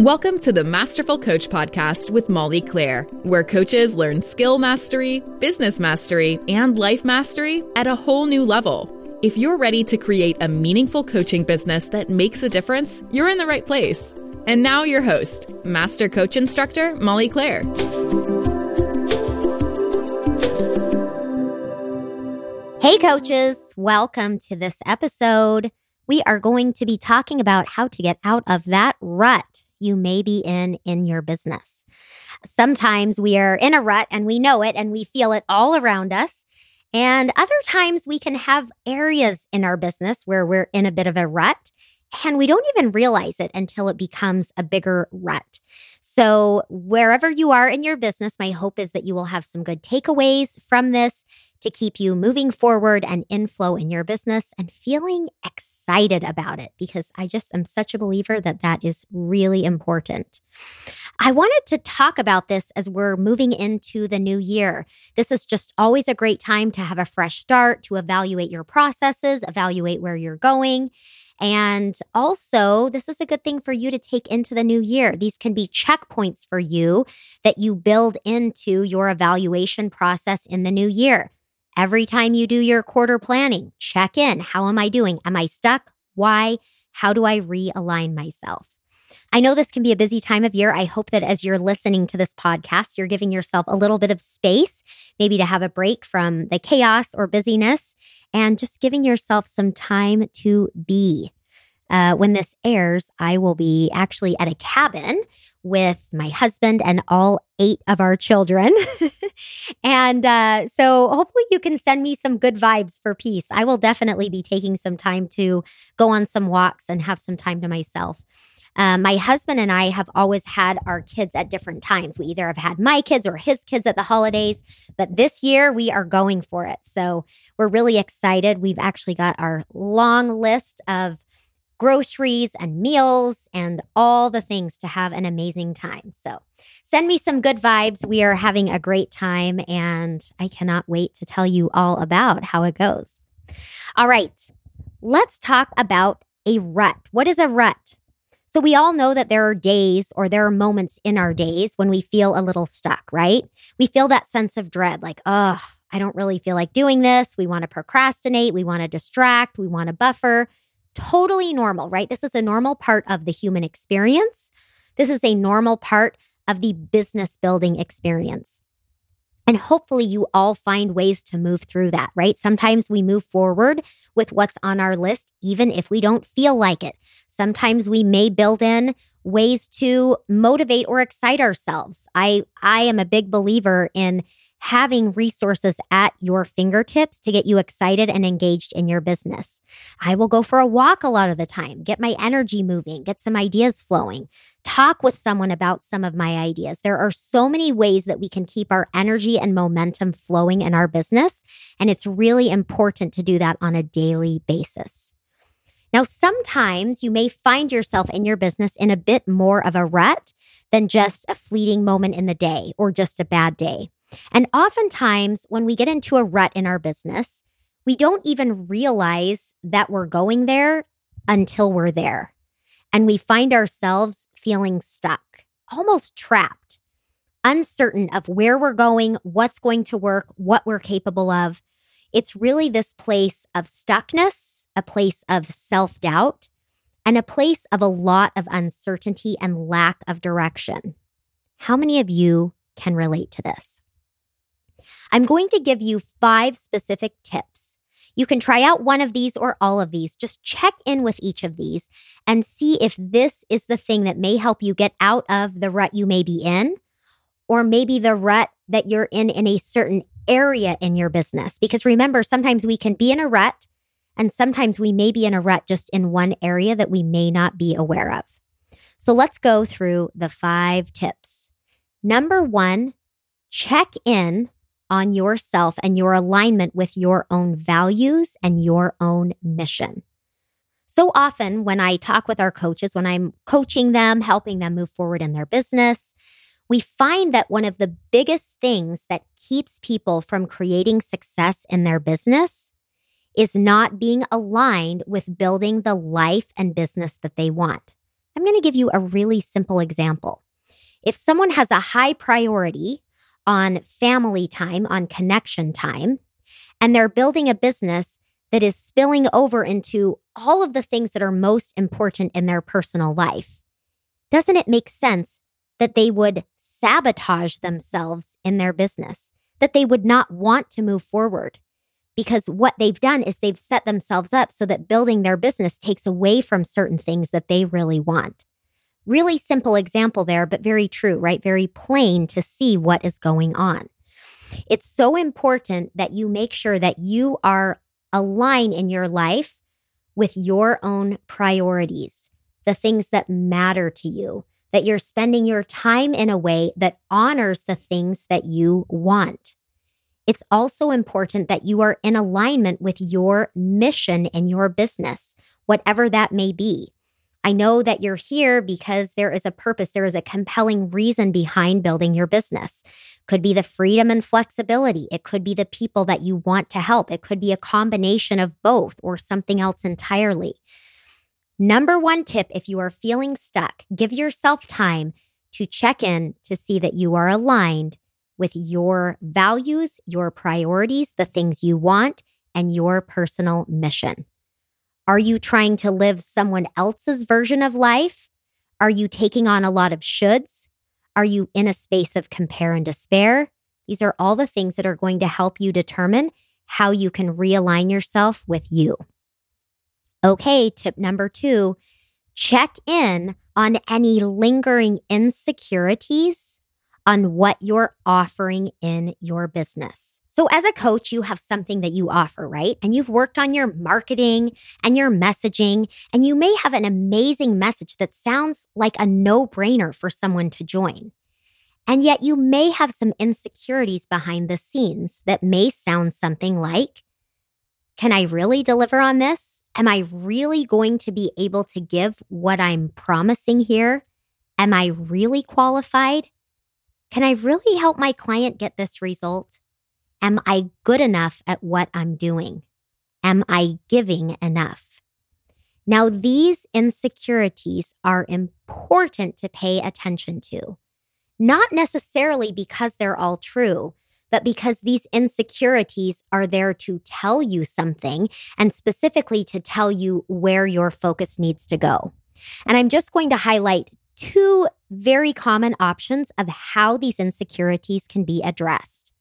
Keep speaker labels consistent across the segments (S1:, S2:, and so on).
S1: Welcome to the Masterful Coach Podcast with Molly Claire, where coaches learn skill mastery, business mastery, and life mastery at a whole new level. If you're ready to create a meaningful coaching business that makes a difference, you're in the right place. And now, your host, Master Coach Instructor Molly Claire.
S2: Hey, coaches, welcome to this episode. We are going to be talking about how to get out of that rut you may be in in your business. Sometimes we are in a rut and we know it and we feel it all around us. And other times we can have areas in our business where we're in a bit of a rut and we don't even realize it until it becomes a bigger rut. So, wherever you are in your business, my hope is that you will have some good takeaways from this to keep you moving forward and inflow in your business and feeling excited about it because I just am such a believer that that is really important. I wanted to talk about this as we're moving into the new year. This is just always a great time to have a fresh start, to evaluate your processes, evaluate where you're going. And also, this is a good thing for you to take into the new year. These can be checkpoints for you that you build into your evaluation process in the new year. Every time you do your quarter planning, check in. How am I doing? Am I stuck? Why? How do I realign myself? I know this can be a busy time of year. I hope that as you're listening to this podcast, you're giving yourself a little bit of space, maybe to have a break from the chaos or busyness, and just giving yourself some time to be. Uh, when this airs, I will be actually at a cabin with my husband and all eight of our children. and uh, so hopefully you can send me some good vibes for peace. I will definitely be taking some time to go on some walks and have some time to myself. Um, my husband and I have always had our kids at different times. We either have had my kids or his kids at the holidays, but this year we are going for it. So we're really excited. We've actually got our long list of groceries and meals and all the things to have an amazing time. So send me some good vibes. We are having a great time and I cannot wait to tell you all about how it goes. All right, let's talk about a rut. What is a rut? So, we all know that there are days or there are moments in our days when we feel a little stuck, right? We feel that sense of dread, like, oh, I don't really feel like doing this. We want to procrastinate. We want to distract. We want to buffer totally normal, right? This is a normal part of the human experience. This is a normal part of the business building experience. And hopefully, you all find ways to move through that, right? Sometimes we move forward with what's on our list, even if we don't feel like it. Sometimes we may build in ways to motivate or excite ourselves. I, I am a big believer in having resources at your fingertips to get you excited and engaged in your business. I will go for a walk a lot of the time, get my energy moving, get some ideas flowing, talk with someone about some of my ideas. There are so many ways that we can keep our energy and momentum flowing in our business. And it's really important to do that on a daily basis. Now, sometimes you may find yourself in your business in a bit more of a rut than just a fleeting moment in the day or just a bad day. And oftentimes, when we get into a rut in our business, we don't even realize that we're going there until we're there. And we find ourselves feeling stuck, almost trapped, uncertain of where we're going, what's going to work, what we're capable of. It's really this place of stuckness, a place of self doubt, and a place of a lot of uncertainty and lack of direction. How many of you can relate to this? I'm going to give you five specific tips. You can try out one of these or all of these. Just check in with each of these and see if this is the thing that may help you get out of the rut you may be in, or maybe the rut that you're in in a certain area in your business. Because remember, sometimes we can be in a rut and sometimes we may be in a rut just in one area that we may not be aware of. So let's go through the five tips. Number one, check in on yourself and your alignment with your own values and your own mission. So often, when I talk with our coaches, when I'm coaching them, helping them move forward in their business, we find that one of the biggest things that keeps people from creating success in their business is not being aligned with building the life and business that they want. I'm going to give you a really simple example. If someone has a high priority on family time, on connection time, and they're building a business that is spilling over into all of the things that are most important in their personal life, doesn't it make sense that they would sabotage themselves in their business, that they would not want to move forward? Because what they've done is they've set themselves up so that building their business takes away from certain things that they really want. Really simple example there, but very true, right? Very plain to see what is going on. It's so important that you make sure that you are aligned in your life with your own priorities, the things that matter to you, that you're spending your time in a way that honors the things that you want. It's also important that you are in alignment with your mission in your business, whatever that may be. I know that you're here because there is a purpose, there is a compelling reason behind building your business. Could be the freedom and flexibility. It could be the people that you want to help. It could be a combination of both or something else entirely. Number one tip if you are feeling stuck, give yourself time to check in to see that you are aligned with your values, your priorities, the things you want, and your personal mission. Are you trying to live someone else's version of life? Are you taking on a lot of shoulds? Are you in a space of compare and despair? These are all the things that are going to help you determine how you can realign yourself with you. Okay, tip number two check in on any lingering insecurities on what you're offering in your business. So, as a coach, you have something that you offer, right? And you've worked on your marketing and your messaging, and you may have an amazing message that sounds like a no brainer for someone to join. And yet, you may have some insecurities behind the scenes that may sound something like Can I really deliver on this? Am I really going to be able to give what I'm promising here? Am I really qualified? Can I really help my client get this result? Am I good enough at what I'm doing? Am I giving enough? Now, these insecurities are important to pay attention to, not necessarily because they're all true, but because these insecurities are there to tell you something and specifically to tell you where your focus needs to go. And I'm just going to highlight two very common options of how these insecurities can be addressed.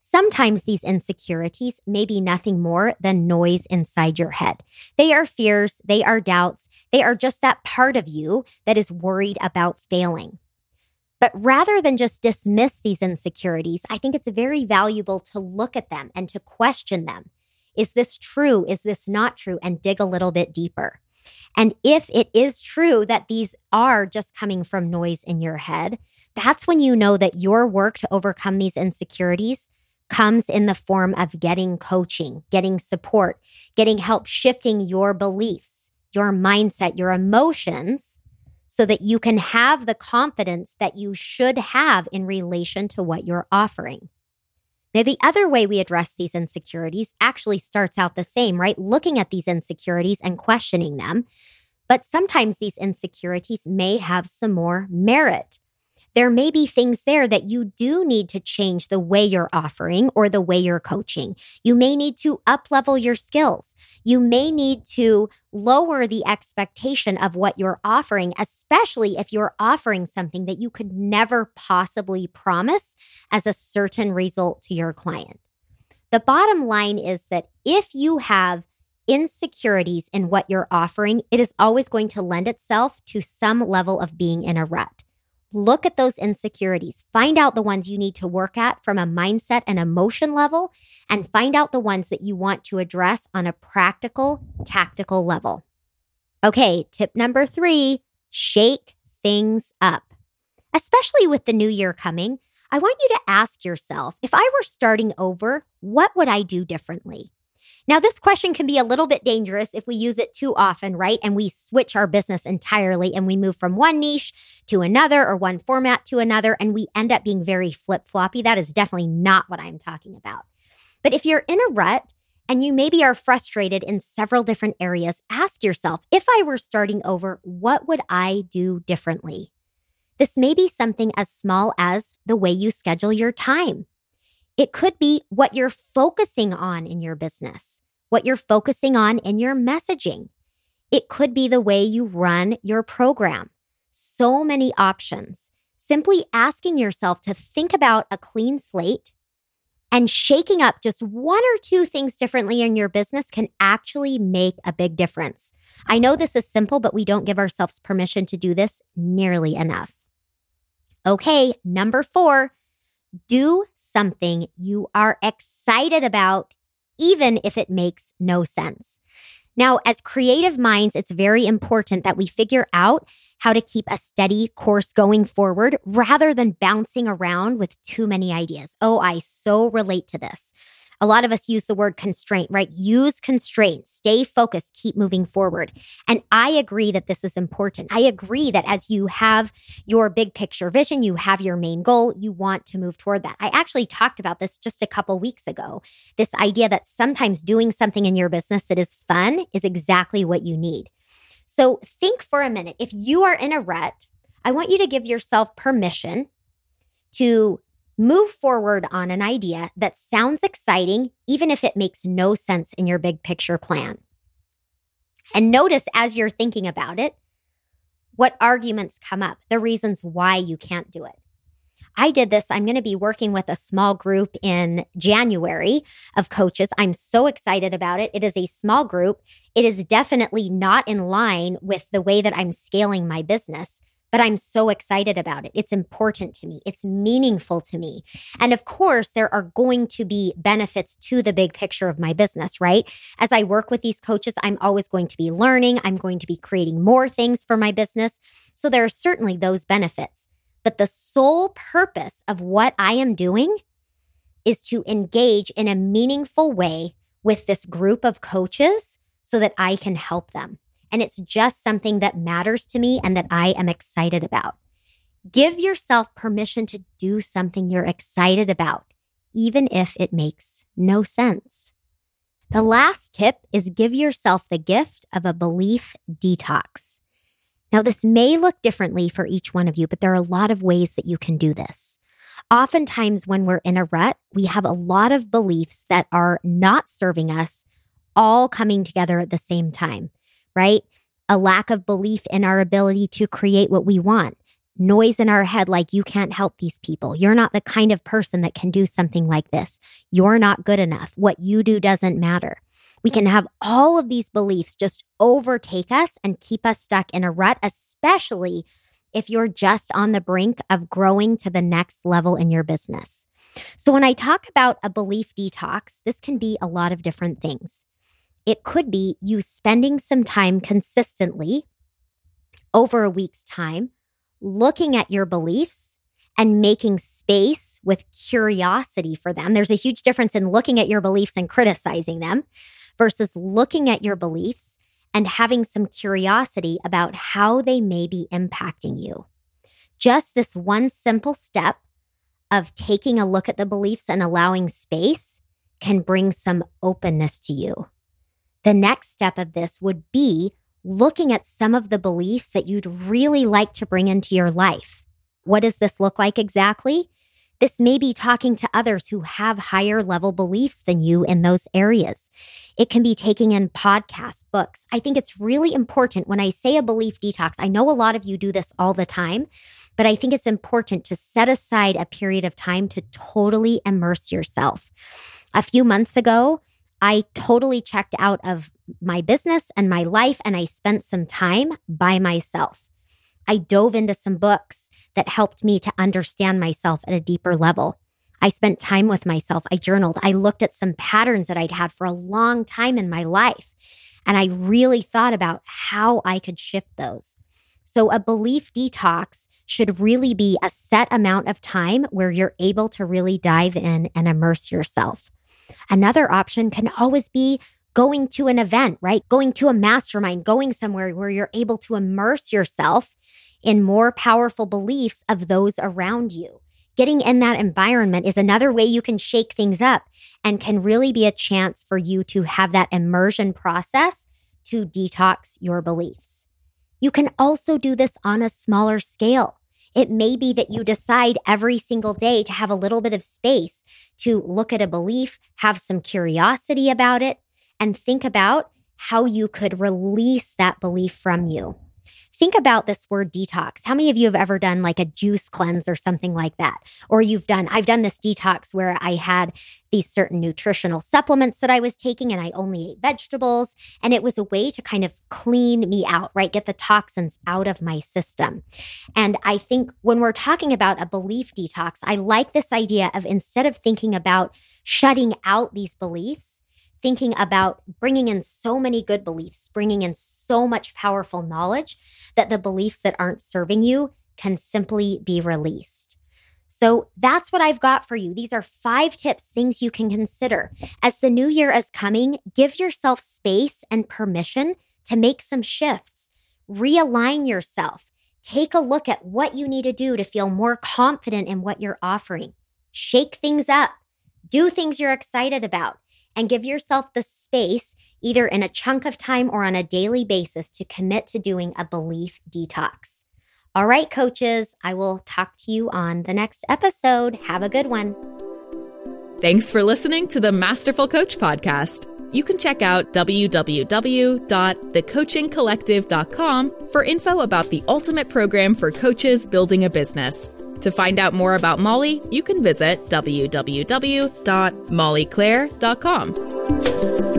S2: Sometimes these insecurities may be nothing more than noise inside your head. They are fears, they are doubts, they are just that part of you that is worried about failing. But rather than just dismiss these insecurities, I think it's very valuable to look at them and to question them. Is this true? Is this not true? And dig a little bit deeper. And if it is true that these are just coming from noise in your head, that's when you know that your work to overcome these insecurities comes in the form of getting coaching, getting support, getting help shifting your beliefs, your mindset, your emotions, so that you can have the confidence that you should have in relation to what you're offering. Now, the other way we address these insecurities actually starts out the same, right? Looking at these insecurities and questioning them. But sometimes these insecurities may have some more merit there may be things there that you do need to change the way you're offering or the way you're coaching. You may need to up level your skills. You may need to lower the expectation of what you're offering, especially if you're offering something that you could never possibly promise as a certain result to your client. The bottom line is that if you have insecurities in what you're offering, it is always going to lend itself to some level of being in a rut. Look at those insecurities. Find out the ones you need to work at from a mindset and emotion level, and find out the ones that you want to address on a practical, tactical level. Okay, tip number three shake things up. Especially with the new year coming, I want you to ask yourself if I were starting over, what would I do differently? Now, this question can be a little bit dangerous if we use it too often, right? And we switch our business entirely and we move from one niche to another or one format to another, and we end up being very flip floppy. That is definitely not what I'm talking about. But if you're in a rut, and you maybe are frustrated in several different areas, ask yourself if I were starting over, what would I do differently? This may be something as small as the way you schedule your time. It could be what you're focusing on in your business, what you're focusing on in your messaging. It could be the way you run your program. So many options. Simply asking yourself to think about a clean slate and shaking up just one or two things differently in your business can actually make a big difference. I know this is simple, but we don't give ourselves permission to do this nearly enough. Okay, number four, do something you are excited about, even if it makes no sense. Now, as creative minds, it's very important that we figure out how to keep a steady course going forward rather than bouncing around with too many ideas. Oh, I so relate to this. A lot of us use the word constraint, right? Use constraints, stay focused, keep moving forward. And I agree that this is important. I agree that as you have your big picture vision, you have your main goal, you want to move toward that. I actually talked about this just a couple weeks ago. This idea that sometimes doing something in your business that is fun is exactly what you need. So think for a minute. If you are in a rut, I want you to give yourself permission to move forward on an idea that sounds exciting, even if it makes no sense in your big picture plan. And notice as you're thinking about it, what arguments come up, the reasons why you can't do it. I did this. I'm going to be working with a small group in January of coaches. I'm so excited about it. It is a small group. It is definitely not in line with the way that I'm scaling my business but I'm so excited about it. It's important to me. It's meaningful to me. And of course, there are going to be benefits to the big picture of my business, right? As I work with these coaches, I'm always going to be learning. I'm going to be creating more things for my business. So there are certainly those benefits. But the sole purpose of what I am doing is to engage in a meaningful way with this group of coaches so that I can help them and it's just something that matters to me and that I am excited about. Give yourself permission to do something you're excited about, even if it makes no sense. The last tip is give yourself the gift of a belief detox. Now, this may look differently for each one of you, but there are a lot of ways that you can do this. Oftentimes, when we're in a rut, we have a lot of beliefs that are not serving us all coming together at the same time right? A lack of belief in our ability to create what we want. Noise in our head like, you can't help these people. You're not the kind of person that can do something like this. You're not good enough. What you do doesn't matter. We can have all of these beliefs just overtake us and keep us stuck in a rut, especially if you're just on the brink of growing to the next level in your business. So, when I talk about a belief detox, this can be a lot of different things. It could be you spending some time consistently over a week's time looking at your beliefs and making space with curiosity for them. There's a huge difference in looking at your beliefs and criticizing them versus looking at your beliefs and having some curiosity about how they may be impacting you. Just this one simple step of taking a look at the beliefs and allowing space can bring some openness to you. The next step of this would be looking at some of the beliefs that you'd really like to bring into your life. What does this look like exactly? This may be talking to others who have higher level beliefs than you in those areas. It can be taking in podcasts, books. I think it's really important when I say a belief detox. I know a lot of you do this all the time, but I think it's important to set aside a period of time to totally immerse yourself. A few months ago, I totally checked out of my business and my life, and I spent some time by myself. I dove into some books that helped me to understand myself at a deeper level. I spent time with myself. I journaled. I looked at some patterns that I'd had for a long time in my life. And I really thought about how I could shift those. So, a belief detox should really be a set amount of time where you're able to really dive in and immerse yourself. Another option can always be going to an event, right? Going to a mastermind, going somewhere where you're able to immerse yourself in more powerful beliefs of those around you. getting in that environment is another way you can shake things up and can really be a chance for you to have that immersion process to detox your beliefs. You can also do this on a smaller scale. It may be that you decide every single day to have a little bit of space to look at a belief, have some curiosity about it, and think about how you could release that belief from you. Think about this word detox. How many of you have ever done like a juice cleanse or something like that? Or you've done, I've done this detox where I had these certain nutritional supplements that I was taking and I only ate vegetables. And it was a way to kind of clean me out, right? Get the toxins out of my system. And I think when we're talking about a belief detox, I like this idea of instead of thinking about shutting out these beliefs, thinking about bringing in so many good beliefs, bringing in so much powerful knowledge that the beliefs that aren't serving you can simply be released. So that's what I've got for you. These are five tips, things you can consider. As the new year is coming, give yourself space and permission to make some shifts. Realign yourself. Take a look at what you need to do to feel more confident in what you're offering. Shake things up. Do things you're excited about and give yourself the space, either in a chunk of time or on a daily basis, to commit to doing a belief detox. All right, coaches, I will talk to you on the next episode. Have a good one.
S1: Thanks for listening to the Masterful Coach podcast. You can check out www.thecoachingcollective.com for info about the ultimate program for coaches building a business. To find out more about Molly, you can visit www.mollyclaire.com.